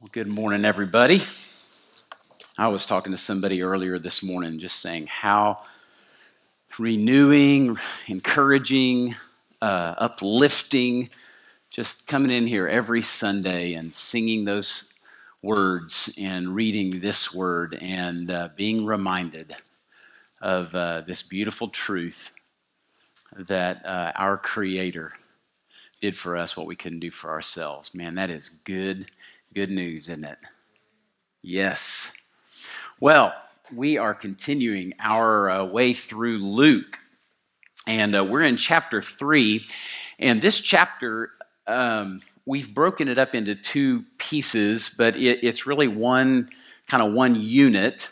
Well, good morning, everybody. I was talking to somebody earlier this morning just saying how renewing, encouraging, uh, uplifting, just coming in here every Sunday and singing those words and reading this word and uh, being reminded of uh, this beautiful truth that uh, our Creator did for us what we couldn't do for ourselves. Man, that is good Good news, isn't it? Yes. Well, we are continuing our uh, way through Luke, and uh, we're in chapter three. And this chapter, um, we've broken it up into two pieces, but it, it's really one kind of one unit.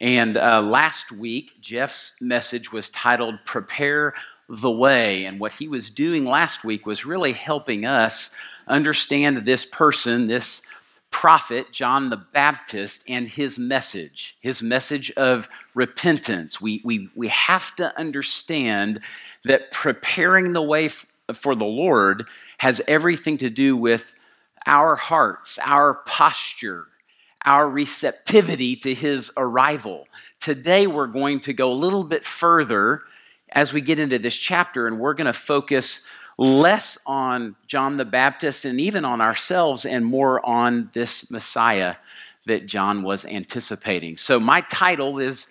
And uh, last week, Jeff's message was titled Prepare the Way. And what he was doing last week was really helping us understand this person, this prophet, John the Baptist, and his message, his message of repentance. We, we, we have to understand that preparing the way f- for the Lord has everything to do with our hearts, our posture, our receptivity to his arrival. Today, we're going to go a little bit further as we get into this chapter, and we're going to focus less on John the Baptist and even on ourselves and more on this Messiah that John was anticipating. So, my title is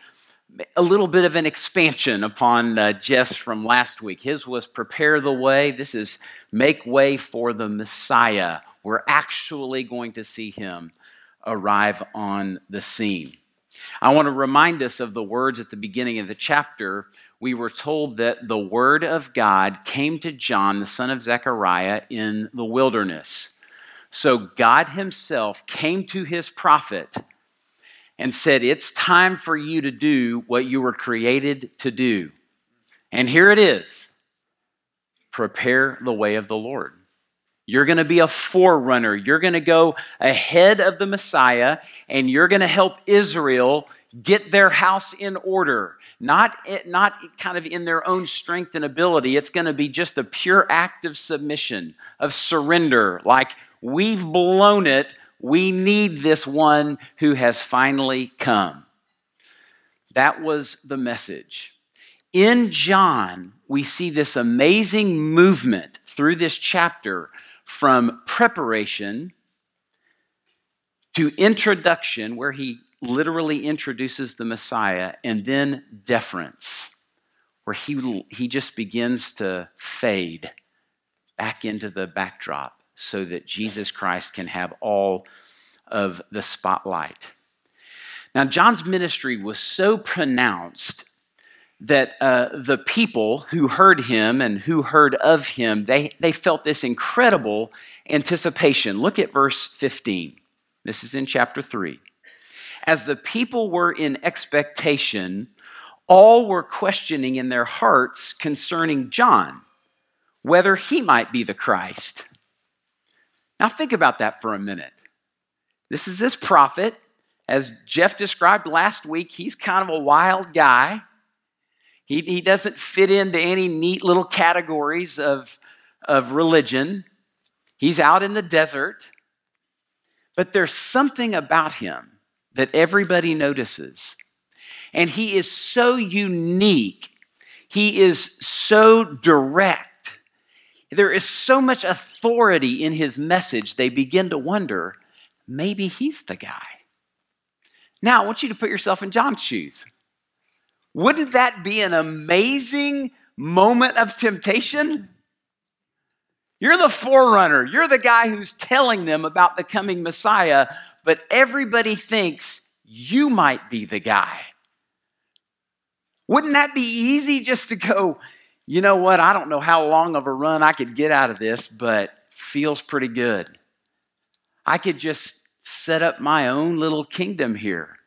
a little bit of an expansion upon uh, Jeff's from last week. His was Prepare the Way. This is Make Way for the Messiah. We're actually going to see him arrive on the scene. I want to remind us of the words at the beginning of the chapter we were told that the word of God came to John, the son of Zechariah, in the wilderness. So God himself came to his prophet and said, It's time for you to do what you were created to do. And here it is prepare the way of the Lord. You're going to be a forerunner. You're going to go ahead of the Messiah and you're going to help Israel get their house in order. Not, not kind of in their own strength and ability. It's going to be just a pure act of submission, of surrender. Like, we've blown it. We need this one who has finally come. That was the message. In John, we see this amazing movement through this chapter from preparation to introduction, where he literally introduces the Messiah, and then deference, where he, he just begins to fade back into the backdrop so that Jesus Christ can have all of the spotlight. Now, John's ministry was so pronounced that uh, the people who heard him and who heard of him, they, they felt this incredible anticipation. Look at verse 15. This is in chapter 3. As the people were in expectation, all were questioning in their hearts concerning John, whether he might be the Christ. Now, think about that for a minute. This is this prophet. As Jeff described last week, he's kind of a wild guy. He, he doesn't fit into any neat little categories of, of religion. He's out in the desert. But there's something about him that everybody notices. And he is so unique. He is so direct. There is so much authority in his message, they begin to wonder maybe he's the guy. Now, I want you to put yourself in John's shoes. Wouldn't that be an amazing moment of temptation? You're the forerunner. You're the guy who's telling them about the coming Messiah, but everybody thinks you might be the guy. Wouldn't that be easy just to go, you know what? I don't know how long of a run I could get out of this, but feels pretty good. I could just set up my own little kingdom here.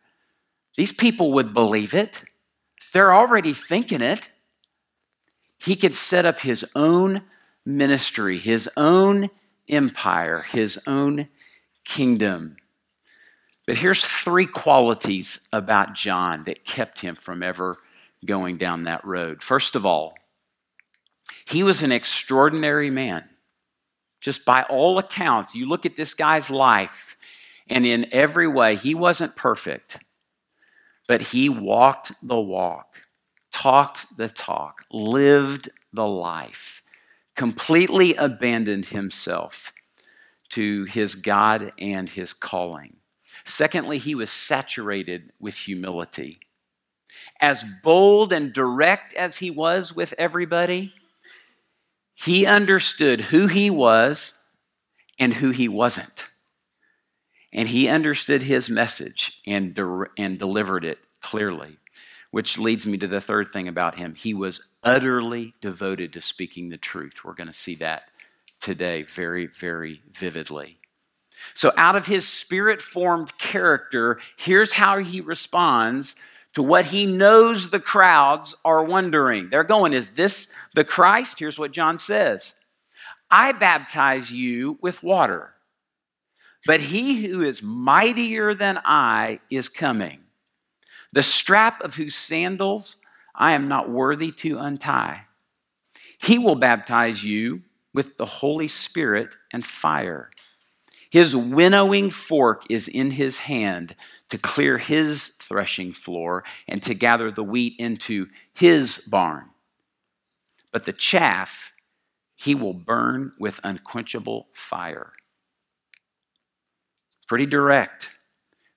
These people would believe it. They're already thinking it. He could set up his own ministry, his own empire, his own kingdom. But here's three qualities about John that kept him from ever going down that road. First of all, he was an extraordinary man. Just by all accounts, you look at this guy's life And in every way, he wasn't perfect, but he walked the walk, talked the talk, lived the life, completely abandoned himself to his God and his calling. Secondly, he was saturated with humility. As bold and direct as he was with everybody, he understood who he was and who he wasn't. And he understood his message and, de- and delivered it clearly, which leads me to the third thing about him. He was utterly devoted to speaking the truth. We're going to see that today very, very vividly. So, out of his spirit formed character, here's how he responds to what he knows the crowds are wondering. They're going, Is this the Christ? Here's what John says I baptize you with water, but he who is mightier than I is coming, the strap of whose sandals I am not worthy to untie. He will baptize you with the Holy Spirit and fire. His winnowing fork is in his hand to clear his threshing floor and to gather the wheat into his barn. But the chaff he will burn with unquenchable fire. Pretty direct,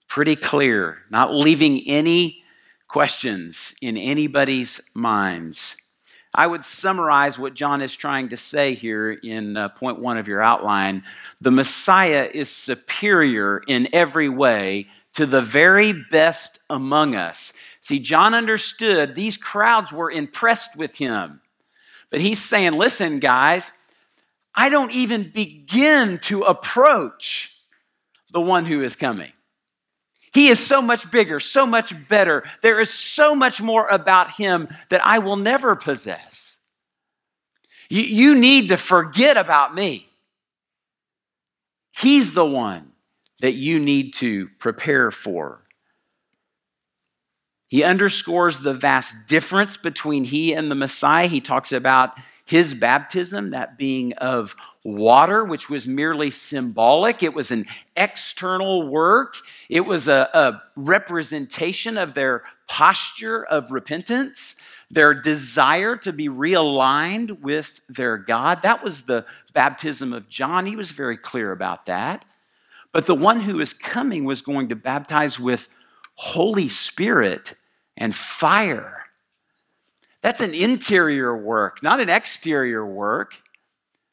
pretty clear, not leaving any questions in anybody's minds. I would summarize what John is trying to say here in uh, point one of your outline. The Messiah is superior in every way to the very best among us. See, John understood these crowds were impressed with him. But he's saying, listen, guys, I don't even begin to approach the one who is coming. He is so much bigger, so much better. There is so much more about him that I will never possess. You, you need to forget about me. He's the one that you need to prepare for. He underscores the vast difference between he and the Messiah. He talks about his baptism, that being of water, which was merely symbolic. It was an external work, it was a, a representation of their posture of repentance, their desire to be realigned with their God. That was the baptism of John. He was very clear about that. But the one who is coming was going to baptize with Holy Spirit and fire. That's an interior work, not an exterior work.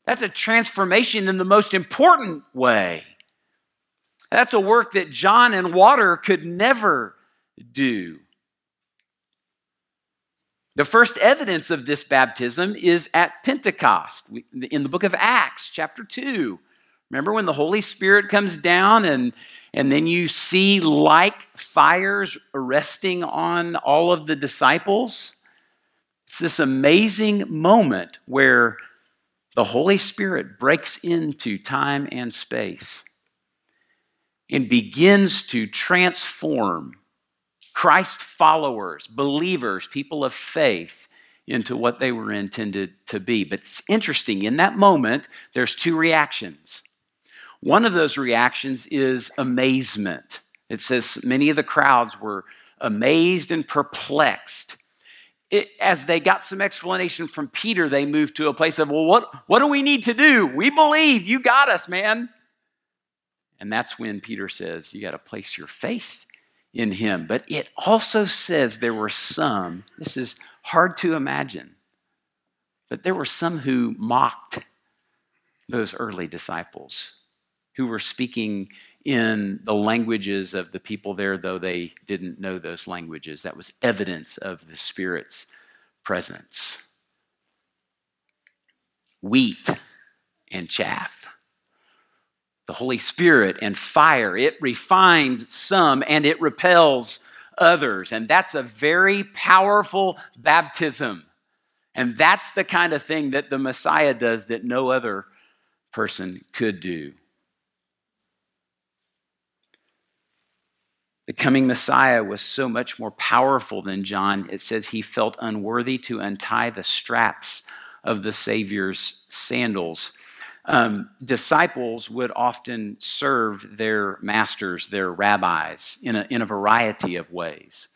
That's a transformation in the most important way. That's a work that John and water could never do. The first evidence of this baptism is at Pentecost in the book of Acts, chapter 2. Remember when the Holy Spirit comes down and, and then you see like fires resting on all of the disciples? It's this amazing moment where the Holy Spirit breaks into time and space and begins to transform Christ followers, believers, people of faith into what they were intended to be. But it's interesting, in that moment, there's two reactions. One of those reactions is amazement. It says many of the crowds were amazed and perplexed it, as they got some explanation from Peter, they moved to a place of, well, what, what do we need to do? We believe you got us, man. And that's when Peter says, you got to place your faith in him. But it also says there were some, this is hard to imagine, but there were some who mocked those early disciples who were speaking in the languages of the people there, though they didn't know those languages. That was evidence of the Spirit's presence. Wheat and chaff. The Holy Spirit and fire, it refines some and it repels others. And that's a very powerful baptism. And that's the kind of thing that the Messiah does that no other person could do. The coming Messiah was so much more powerful than John. It says he felt unworthy to untie the straps of the Savior's sandals. Um, disciples would often serve their masters, their rabbis, in a, in a variety of ways.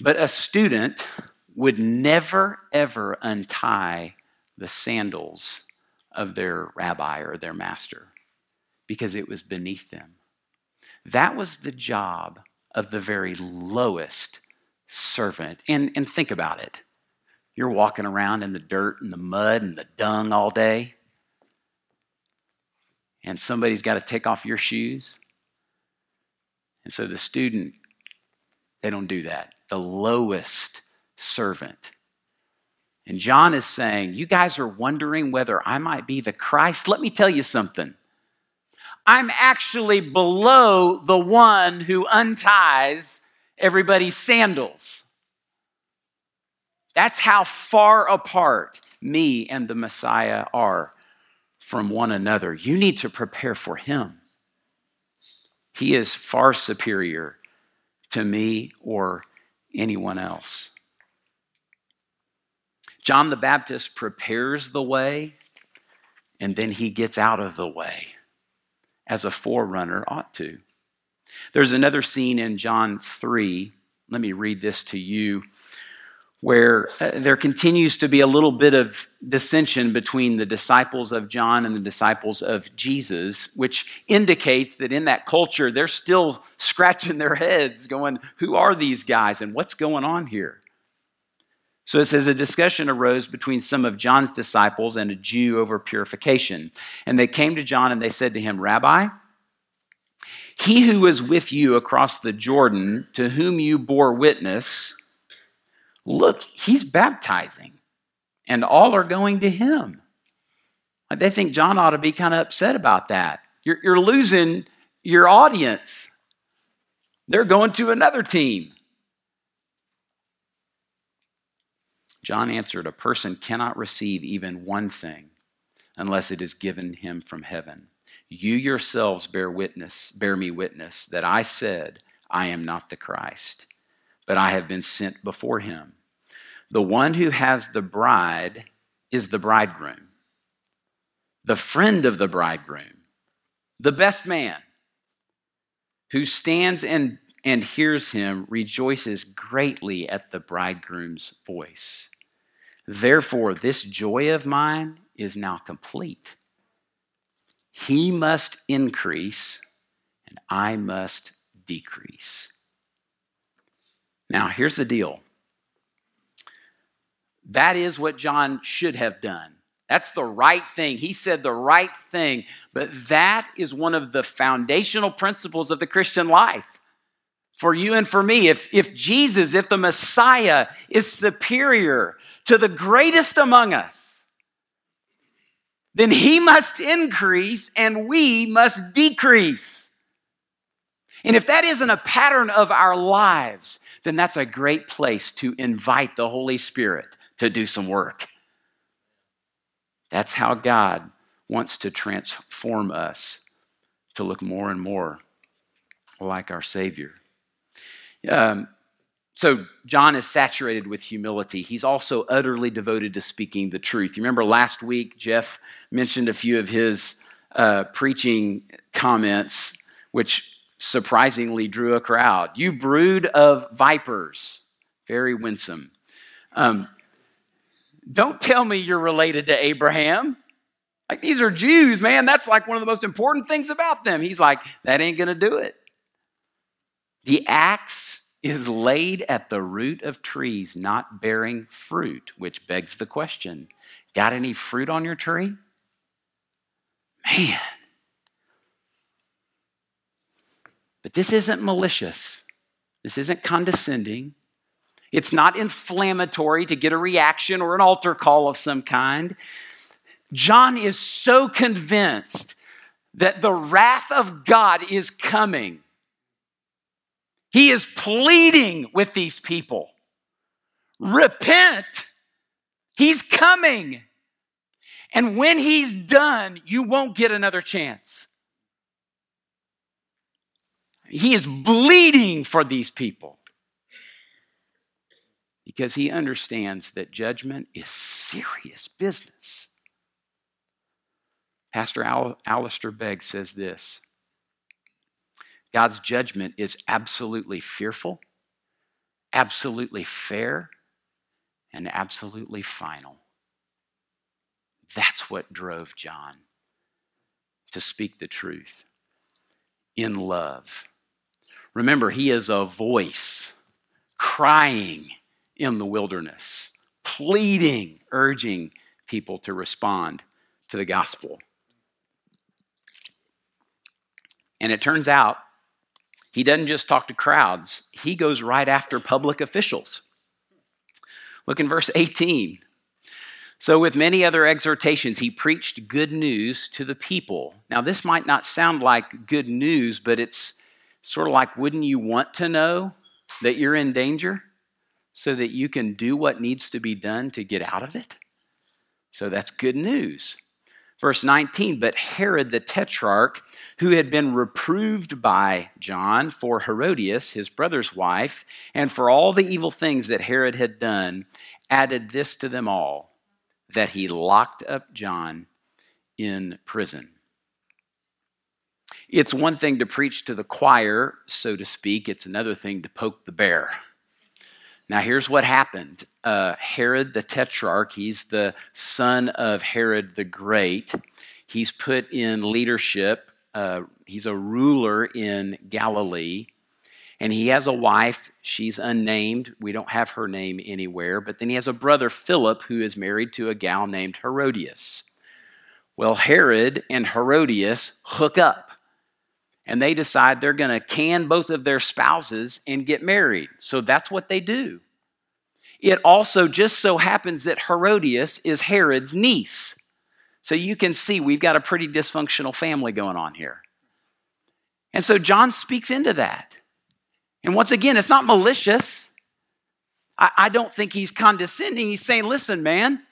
But a student would never, ever untie the sandals of their rabbi or their master because it was beneath them. That was the job of the very lowest servant. And, and think about it. You're walking around in the dirt and the mud and the dung all day, and somebody's got to take off your shoes. And so the student, they don't do that. The lowest servant. And John is saying, You guys are wondering whether I might be the Christ. Let me tell you something. I'm actually below the one who unties everybody's sandals. That's how far apart me and the Messiah are from one another. You need to prepare for him. He is far superior to me or anyone else. John the Baptist prepares the way and then he gets out of the way as a forerunner ought to. There's another scene in John 3. Let me read this to you where uh, there continues to be a little bit of dissension between the disciples of John and the disciples of Jesus, which indicates that in that culture, they're still scratching their heads, going, Who are these guys and what's going on here? So it says a discussion arose between some of John's disciples and a Jew over purification. And they came to John and they said to him, Rabbi, he who was with you across the Jordan, to whom you bore witness, look, he's baptizing, and all are going to him. They think John ought to be kind of upset about that. You're, you're losing your audience. They're going to another team. John answered, A person cannot receive even one thing unless it is given him from heaven. You yourselves bear witness, bear me witness, that I said, I am not the Christ, but I have been sent before him. The one who has the bride is the bridegroom, the friend of the bridegroom, the best man, who stands and, and hears him rejoices greatly at the bridegroom's voice. Therefore, this joy of mine is now complete. He must increase, and I must decrease. Now, here's the deal that is what John should have done. That's the right thing. He said the right thing, but that is one of the foundational principles of the Christian life for you and for me. If, if Jesus, if the Messiah is superior to the greatest among us, then he must increase and we must decrease. And if that isn't a pattern of our lives, then that's a great place to invite the Holy Spirit to do some work. That's how God wants to transform us to look more and more like our Savior. Um, so John is saturated with humility. He's also utterly devoted to speaking the truth. You remember last week, Jeff mentioned a few of his uh, preaching comments, which surprisingly drew a crowd. You brood of vipers, very winsome. Um, don't tell me you're related to Abraham. Like these are Jews, man. That's like one of the most important things about them. He's like, that ain't gonna do it. The axe is laid at the root of trees not bearing fruit, which begs the question got any fruit on your tree? Man. But this isn't malicious. This isn't condescending. It's not inflammatory to get a reaction or an altar call of some kind. John is so convinced that the wrath of God is coming he is pleading with these people repent. He's coming. And when he's done, you won't get another chance. He is bleeding for these people because he understands that judgment is serious business. Pastor Al- Alistair Begg says this God's judgment is absolutely fearful, absolutely fair, and absolutely final. That's what drove John to speak the truth in love. Remember, he is a voice crying in the wilderness, pleading, urging people to respond to the gospel. And it turns out he doesn't just talk to crowds, he goes right after public officials. Look in verse 18. So, with many other exhortations, he preached good news to the people. Now, this might not sound like good news, but it's sort of like, wouldn't you want to know that you're in danger so that you can do what needs to be done to get out of it? So, that's good news. Verse 19, but Herod the Tetrarch, who had been reproved by John for Herodias, his brother's wife, and for all the evil things that Herod had done, added this to them all that he locked up John in prison. It's one thing to preach to the choir, so to speak, it's another thing to poke the bear. Now, here's what happened uh, Herod the Tetrarch, he's the son of Herod the Great. He's put in leadership, uh, he's a ruler in Galilee. And he has a wife, she's unnamed. We don't have her name anywhere. But then he has a brother, Philip, who is married to a gal named Herodias. Well, Herod and Herodias hook up and they decide they're going to can both of their spouses and get married. So that's what they do. It also just so happens that Herodias is Herod's niece. So you can see we've got a pretty dysfunctional family going on here. And so John speaks into that. And once again, it's not malicious. I, I don't think he's condescending. He's saying, listen, man,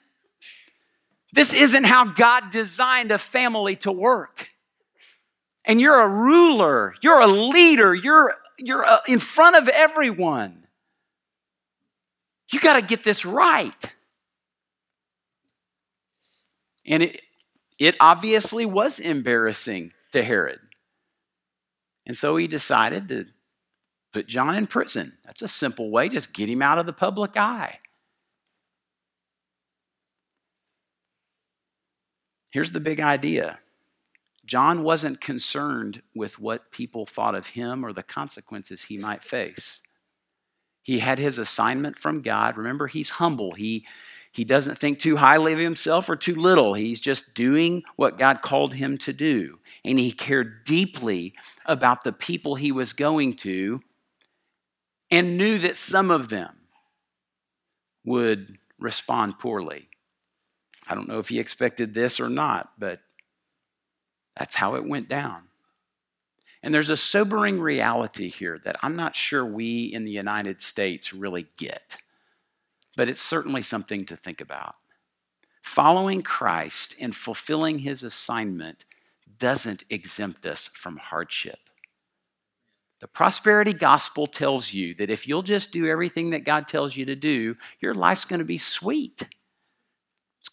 this isn't how God designed a family to work and you're a ruler, you're a leader, you're, you're uh, in front of everyone. You got to get this right. And it, it obviously was embarrassing to Herod. And so he decided to put John in prison. That's a simple way, just get him out of the public eye. Here's the big idea John wasn't concerned with what people thought of him or the consequences he might face. He had his assignment from God. Remember, he's humble. He, he doesn't think too highly of himself or too little. He's just doing what God called him to do. And he cared deeply about the people he was going to and knew that some of them would respond poorly. I don't know if he expected this or not, but that's how it went down. And there's a sobering reality here that I'm not sure we in the United States really get, but it's certainly something to think about. Following Christ and fulfilling his assignment doesn't exempt us from hardship. The prosperity gospel tells you that if you'll just do everything that God tells you to do, your life's going to be sweet.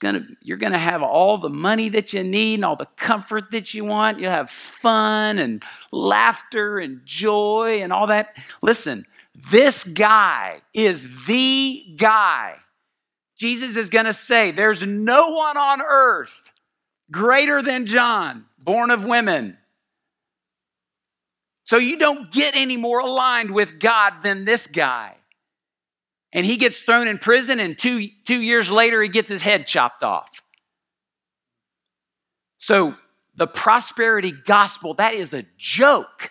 Gonna, you're going to have all the money that you need and all the comfort that you want. You'll have fun and laughter and joy and all that. Listen, this guy is the guy. Jesus is going to say, There's no one on earth greater than John, born of women. So you don't get any more aligned with God than this guy and he gets thrown in prison, and two, two years later, he gets his head chopped off. So, the prosperity gospel, that is a joke.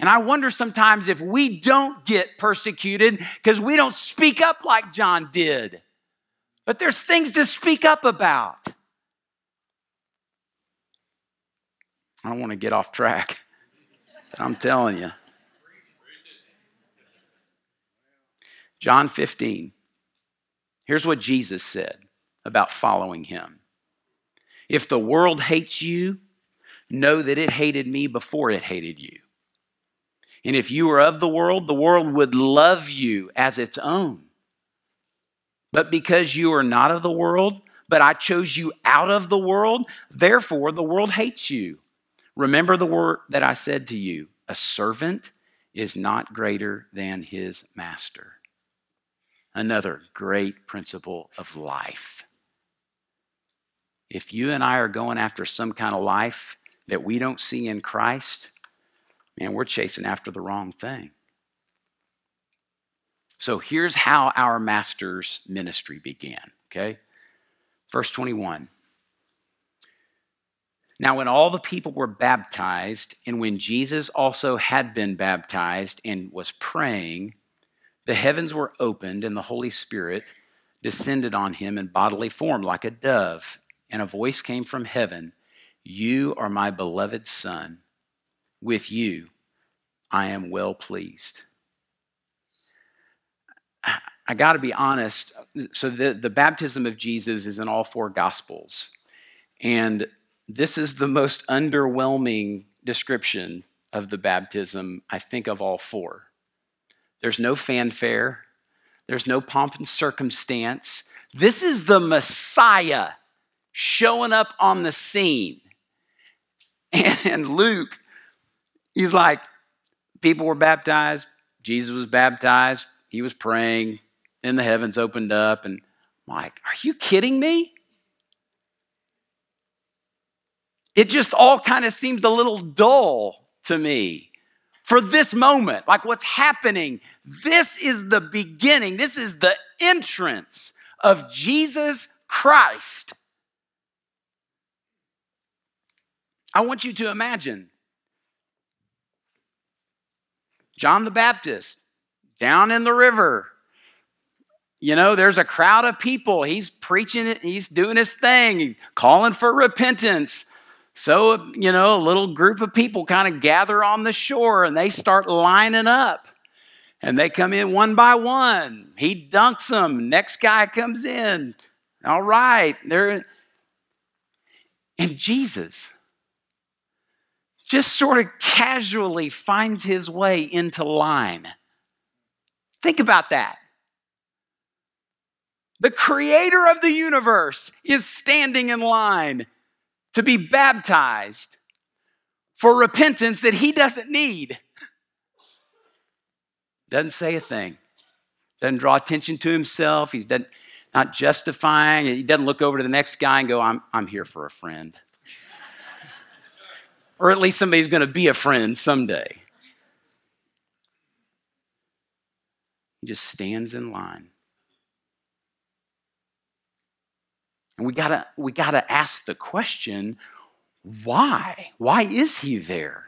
And I wonder sometimes if we don't get persecuted because we don't speak up like John did. But there's things to speak up about. I don't want to get off track. I'm telling you. John 15. Here's what Jesus said about following him If the world hates you, know that it hated me before it hated you. And if you were of the world, the world would love you as its own. But because you are not of the world, but I chose you out of the world, therefore the world hates you. Remember the word that I said to you a servant is not greater than his master. Another great principle of life. If you and I are going after some kind of life that we don't see in Christ, man, we're chasing after the wrong thing. So here's how our master's ministry began, okay? Verse 21. Now, when all the people were baptized, and when Jesus also had been baptized and was praying, the heavens were opened, and the Holy Spirit descended on him in bodily form like a dove, and a voice came from heaven You are my beloved Son. With you I am well pleased. I got to be honest. So, the, the baptism of Jesus is in all four Gospels. And this is the most underwhelming description of the baptism, I think, of all four. There's no fanfare, there's no pomp and circumstance. This is the Messiah showing up on the scene. And Luke, he's like, people were baptized, Jesus was baptized, he was praying, then the heavens opened up, and I'm like, are you kidding me? It just all kind of seems a little dull to me for this moment, like what's happening. This is the beginning, this is the entrance of Jesus Christ. I want you to imagine John the Baptist down in the river. You know, there's a crowd of people. He's preaching it, he's doing his thing, calling for repentance. So, you know, a little group of people kind of gather on the shore and they start lining up. And they come in one by one. He dunks them. Next guy comes in. All right. They're and Jesus just sort of casually finds his way into line. Think about that. The creator of the universe is standing in line to be baptized for repentance that he doesn't need. Doesn't say a thing. Doesn't draw attention to himself. He's not justifying. He doesn't look over to the next guy and go, I'm, I'm here for a friend. or at least somebody's going to be a friend someday. He just stands in line. And we gotta, we gotta ask the question why? Why is he there?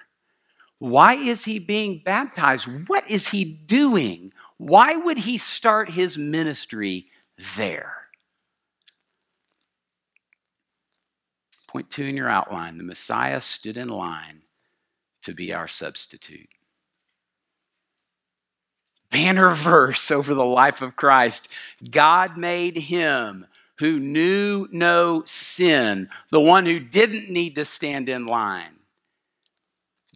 Why is he being baptized? What is he doing? Why would he start his ministry there? Point two in your outline the Messiah stood in line to be our substitute banner verse over the life of Christ. God made him who knew no sin, the one who didn't need to stand in line.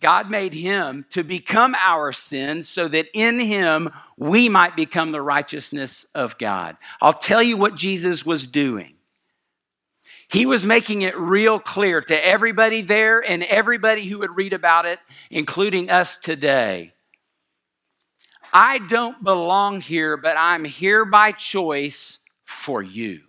God made him to become our sin so that in him we might become the righteousness of God. I'll tell you what Jesus was doing. He was making it real clear to everybody there and everybody who would read about it, including us today I don't belong here, but I'm here by choice for you.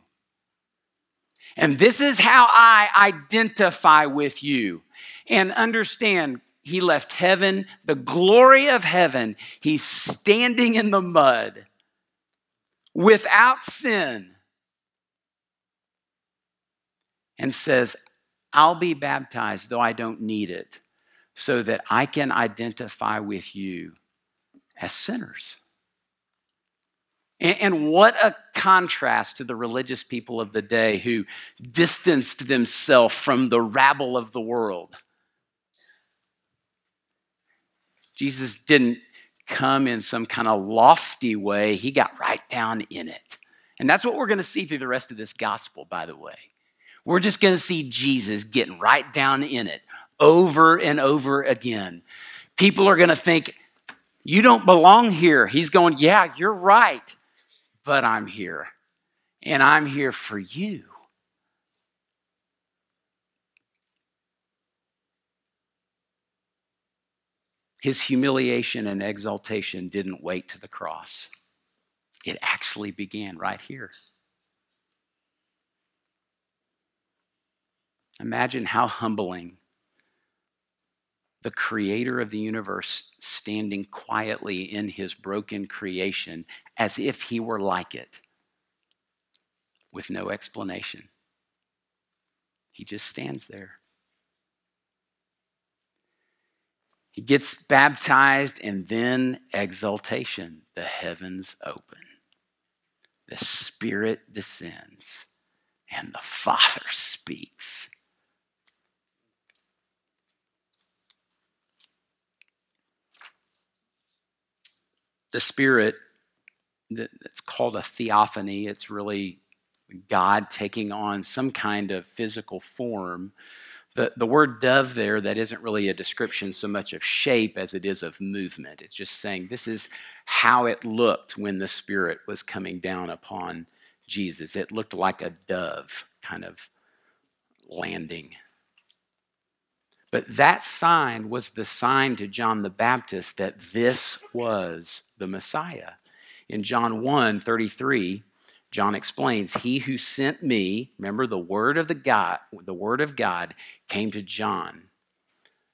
And this is how I identify with you. And understand, he left heaven, the glory of heaven. He's standing in the mud without sin and says, I'll be baptized, though I don't need it, so that I can identify with you as sinners. And what a contrast to the religious people of the day who distanced themselves from the rabble of the world. Jesus didn't come in some kind of lofty way, he got right down in it. And that's what we're going to see through the rest of this gospel, by the way. We're just going to see Jesus getting right down in it over and over again. People are going to think, you don't belong here. He's going, Yeah, you're right, but I'm here. and I'm here for you. His humiliation and exaltation didn't wait to the cross. It actually began right here. Imagine how humbling the creator of the universe standing quietly in his broken creation as if he were like it with no explanation. He just stands there. He gets baptized and then exaltation. The heavens open. The Spirit descends and the Father speaks. The Spirit, it's called a theophany. It's really God taking on some kind of physical form the, the word dove there, that isn't really a description so much of shape as it is of movement. It's just saying this is how it looked when the Spirit was coming down upon Jesus. It looked like a dove kind of landing. But that sign was the sign to John the Baptist that this was the Messiah. In John 1 33, John explains, He who sent me, remember the word of the God, the word of God came to John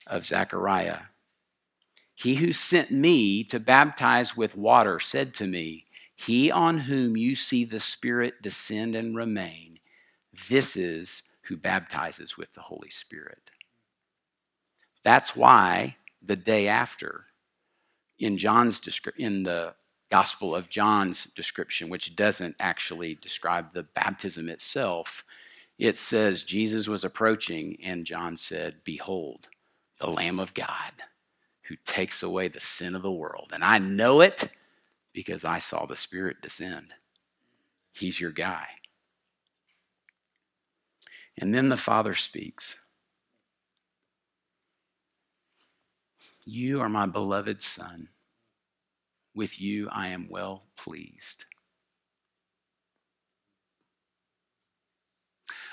of Zechariah. He who sent me to baptize with water said to me, He on whom you see the Spirit descend and remain, this is who baptizes with the Holy Spirit. That's why the day after, in John's in the Gospel of John's description, which doesn't actually describe the baptism itself, it says Jesus was approaching, and John said, Behold, the Lamb of God who takes away the sin of the world. And I know it because I saw the Spirit descend. He's your guy. And then the Father speaks You are my beloved Son. With you I am well pleased.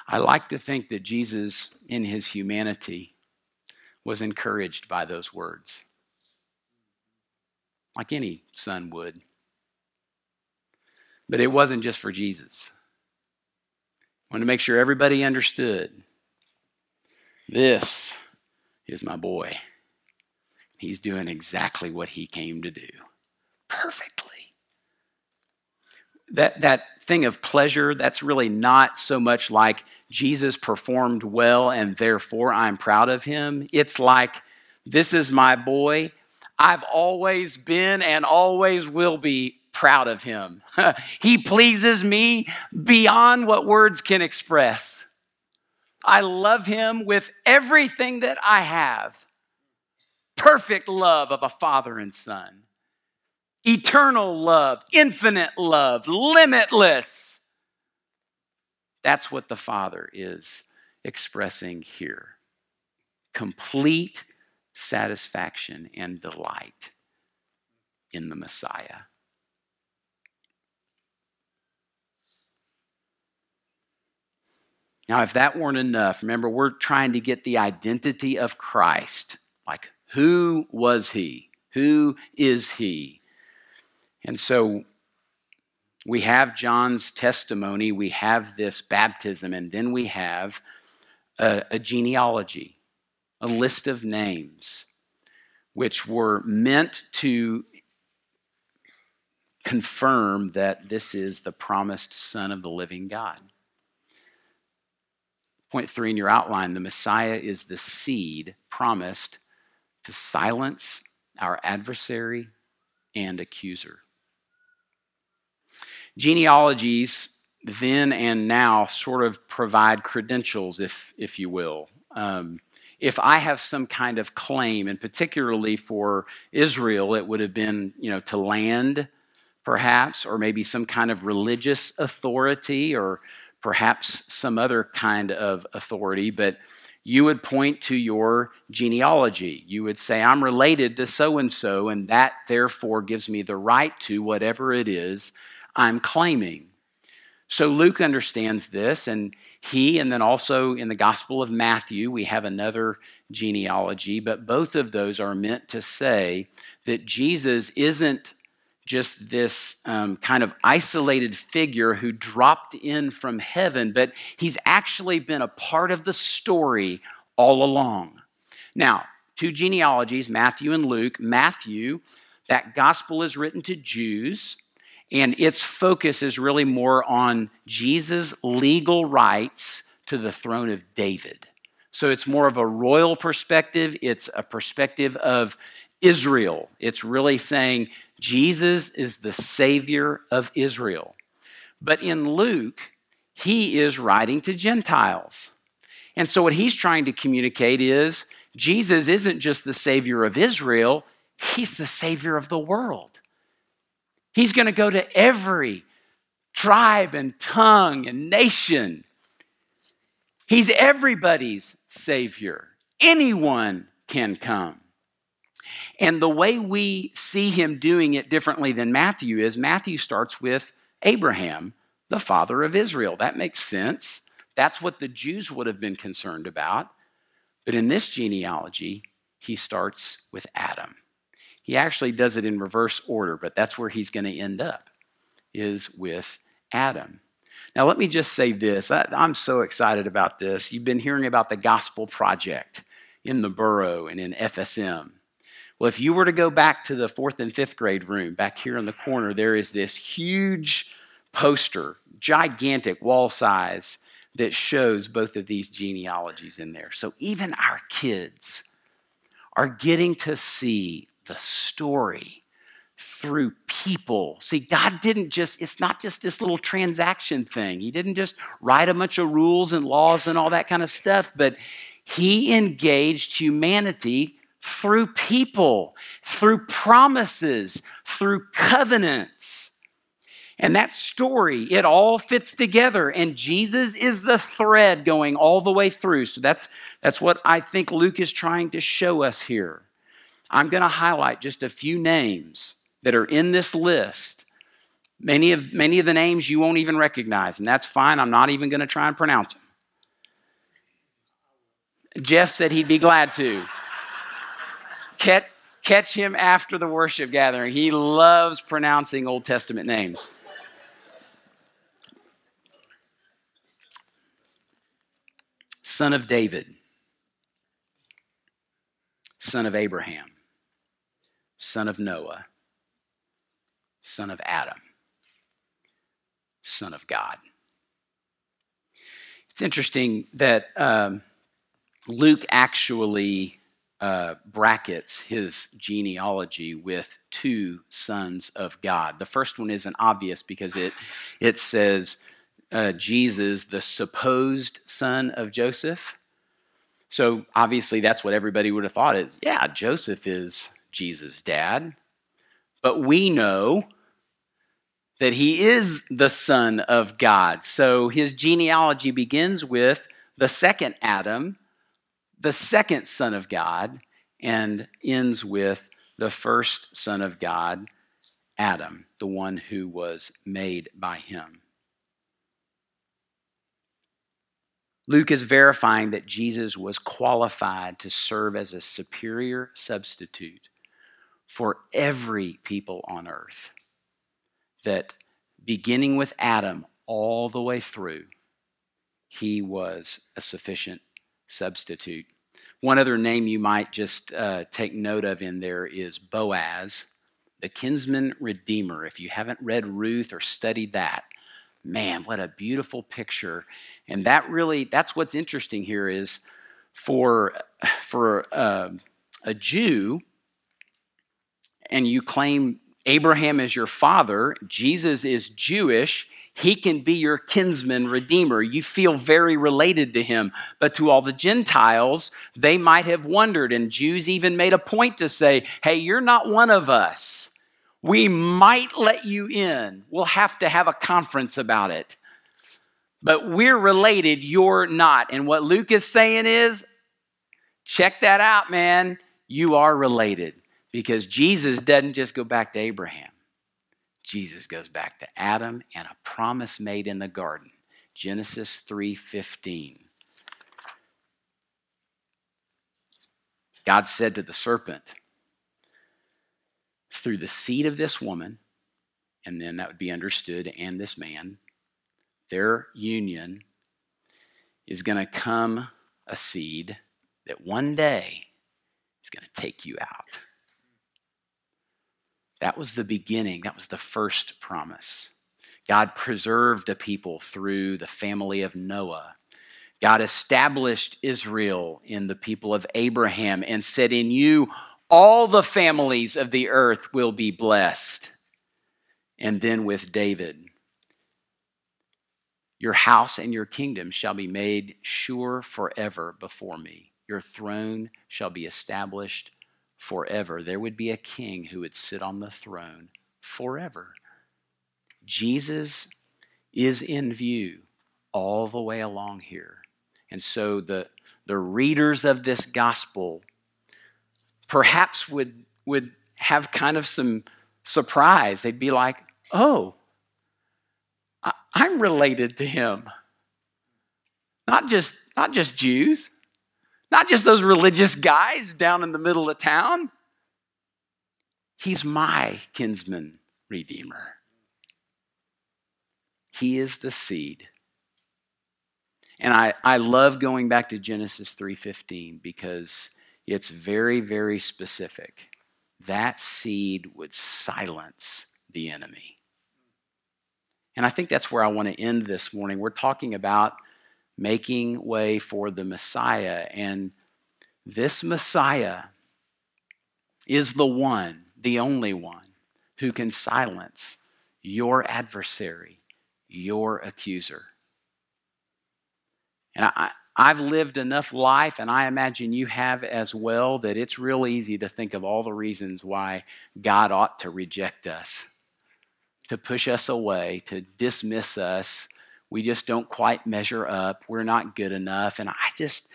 I like to think that Jesus, in his humanity, was encouraged by those words, like any son would. But it wasn't just for Jesus. I want to make sure everybody understood this is my boy. He's doing exactly what he came to do perfectly. That, that thing of pleasure, that's really not so much like Jesus performed well and therefore I'm proud of him. It's like, this is my boy. I've always been and always will be proud of him. he pleases me beyond what words can express. I love him with everything that I have. Perfect love of a father and son eternal love, infinite love, limitless. That's what the Father is expressing here complete satisfaction and delight in the Messiah. Now, if that weren't enough, remember, we're trying to get the identity of Christ. Like, who was he? Who is he? And so we have John's testimony, we have this baptism, and then we have a, a genealogy, a list of names, which were meant to confirm that this is the promised Son of the living God. Point three in your outline the Messiah is the seed promised to silence our adversary and accuser. Genealogies, then and now, sort of provide credentials, if, if you will. Um, if I have some kind of claim, and particularly for Israel, it would have been, you know, to land, perhaps, or maybe some kind of religious authority, or perhaps some other kind of authority, but you would point to your genealogy. You would say, I'm related to so and so, and that therefore gives me the right to whatever it is I'm claiming. So Luke understands this, and he, and then also in the Gospel of Matthew, we have another genealogy, but both of those are meant to say that Jesus isn't just this um, kind of isolated figure who dropped in from heaven, but he's actually been a part of the story all along. Now, two genealogies, Matthew and Luke. Matthew, that gospel is written to Jews, and its focus is really more on Jesus' legal rights to the throne of David. So it's more of a royal perspective, it's a perspective of Israel. It's really saying Jesus is the Savior of Israel. But in Luke, he is writing to Gentiles. And so what he's trying to communicate is Jesus isn't just the Savior of Israel, He's the Savior of the world. He's going to go to every tribe and tongue and nation. He's everybody's Savior. Anyone can come. And the way we see him doing it differently than Matthew is Matthew starts with Abraham, the father of Israel. That makes sense. That's what the Jews would have been concerned about. But in this genealogy, he starts with Adam. He actually does it in reverse order, but that's where he's going to end up, is with Adam. Now, let me just say this. I, am so excited about this. You've been hearing about the Gospel Project in the borough and in FSM. Well, if you were to go back to the fourth and fifth grade room, back here in the corner, there is this huge poster, gigantic wall size, that shows both of these genealogies in there. So even our kids are getting to see the story through people. See, God didn't just, it's not just this little transaction thing. He didn't just write a bunch of rules and laws and all that kind of stuff, but He engaged humanity through people, through promises, through covenants. And that story, it all fits together. And Jesus is the thread going all the way through. So that's, that's what I think Luke is trying to show us here. I'm going to highlight just a few names that are in this list. Many of, many of the names you won't even recognize, and that's fine. I'm not even going to try and pronounce them. Jeff said he'd be glad to. catch, catch him after the worship gathering. He loves pronouncing Old Testament names. son of David, son of Abraham, son of Noah, son of Adam, son of God. It's interesting that um, Luke actually uh, brackets his genealogy with two sons of God. The first one isn't obvious because it, it says uh, Jesus the supposed son of Joseph. So obviously, that's what everybody would have thought is yeah, Joseph is Jesus' dad. But we know that he is the son of God. So his genealogy begins with the second Adam, the second son of God, and ends with the first son of God, Adam, the one who was made by him. Luke is verifying that Jesus was qualified to serve as a superior substitute for every people on earth. That beginning with Adam all the way through, he was a sufficient substitute. One other name you might just uh, take note of in there is Boaz, the kinsman redeemer. If you haven't read Ruth or studied that, man, what a beautiful picture. And that really, that's what's interesting here is for, for uh, a Jew, and you claim Abraham is your father, Jesus is Jewish, he can be your kinsman redeemer. You feel very related to him. But to all the Gentiles, they might have wondered, and Jews even made a point to say, hey, you're not one of us. We might let you in. We'll have to have a conference about it. But we're related, you're not. And what Luke is saying is check that out, man. You are related because Jesus doesn't just go back to Abraham, Jesus goes back to Adam and a promise made in the garden. Genesis 3:15. God said to the serpent, through the seed of this woman, and then that would be understood, and this man, their union is going to come a seed that one day is going to take you out. That was the beginning, that was the first promise. God preserved a people through the family of Noah. God established Israel in the people of Abraham and said, In you, all the families of the earth will be blessed. And then with David, your house and your kingdom shall be made sure forever before me. Your throne shall be established forever. There would be a king who would sit on the throne forever. Jesus is in view all the way along here. And so the, the readers of this gospel perhaps would, would have kind of some surprise. They'd be like, oh, I, I'm related to him. Not just, not just Jews, not just those religious guys down in the middle of town. He's my kinsman redeemer. He is the seed. And I, I love going back to Genesis 3:15 because it's very, very specific. That seed would silence the enemy. And I think that's where I want to end this morning. We're talking about making way for the Messiah. And this Messiah is the one, the only one, who can silence your adversary, your accuser. And I, I've lived enough life, and I imagine you have as well, that it's real easy to think of all the reasons why God ought to reject us, to push us away, to dismiss us. We just don't quite measure up. We're not good enough. And I just,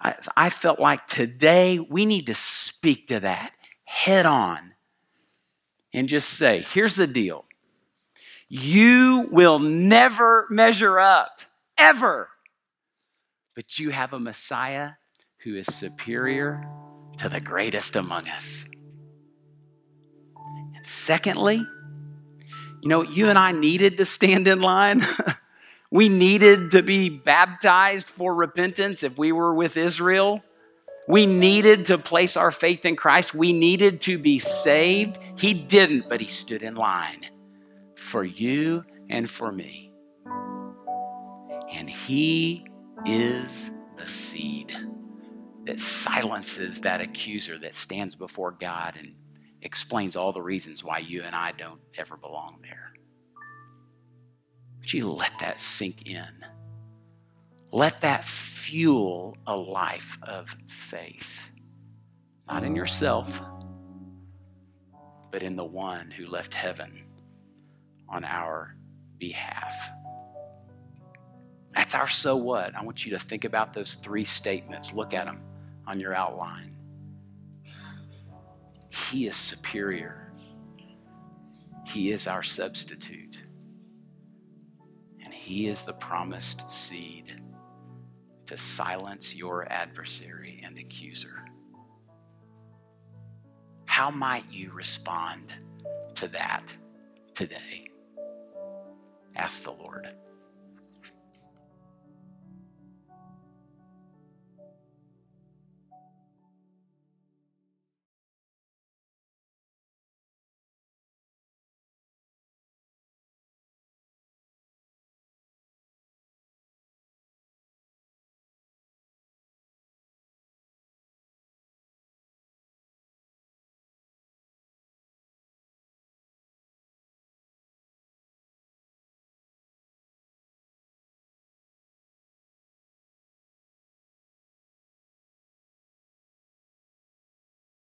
I, I felt like today we need to speak to that head on and just say, here's the deal. You will never measure up, ever but you have a Messiah who is superior to the greatest among us. And secondly, you know, you and I needed to stand in line. we needed to be baptized for repentance if we were with Israel. We needed to place our faith in Christ. We needed to be saved. He didn't, but He stood in line for you and for me. And He is the seed that silences that accuser that stands before God and explains all the reasons why you and I don't ever belong there. You let that sink in? Let that fuel a life of faith, not in yourself, but in the one who left heaven on our behalf. That's our so what. I want you to think about those three statements. Look at them on your outline. He is superior, He is our substitute, He is the promised seed to silence your adversary and accuser. How might you respond to that today? Ask the Lord.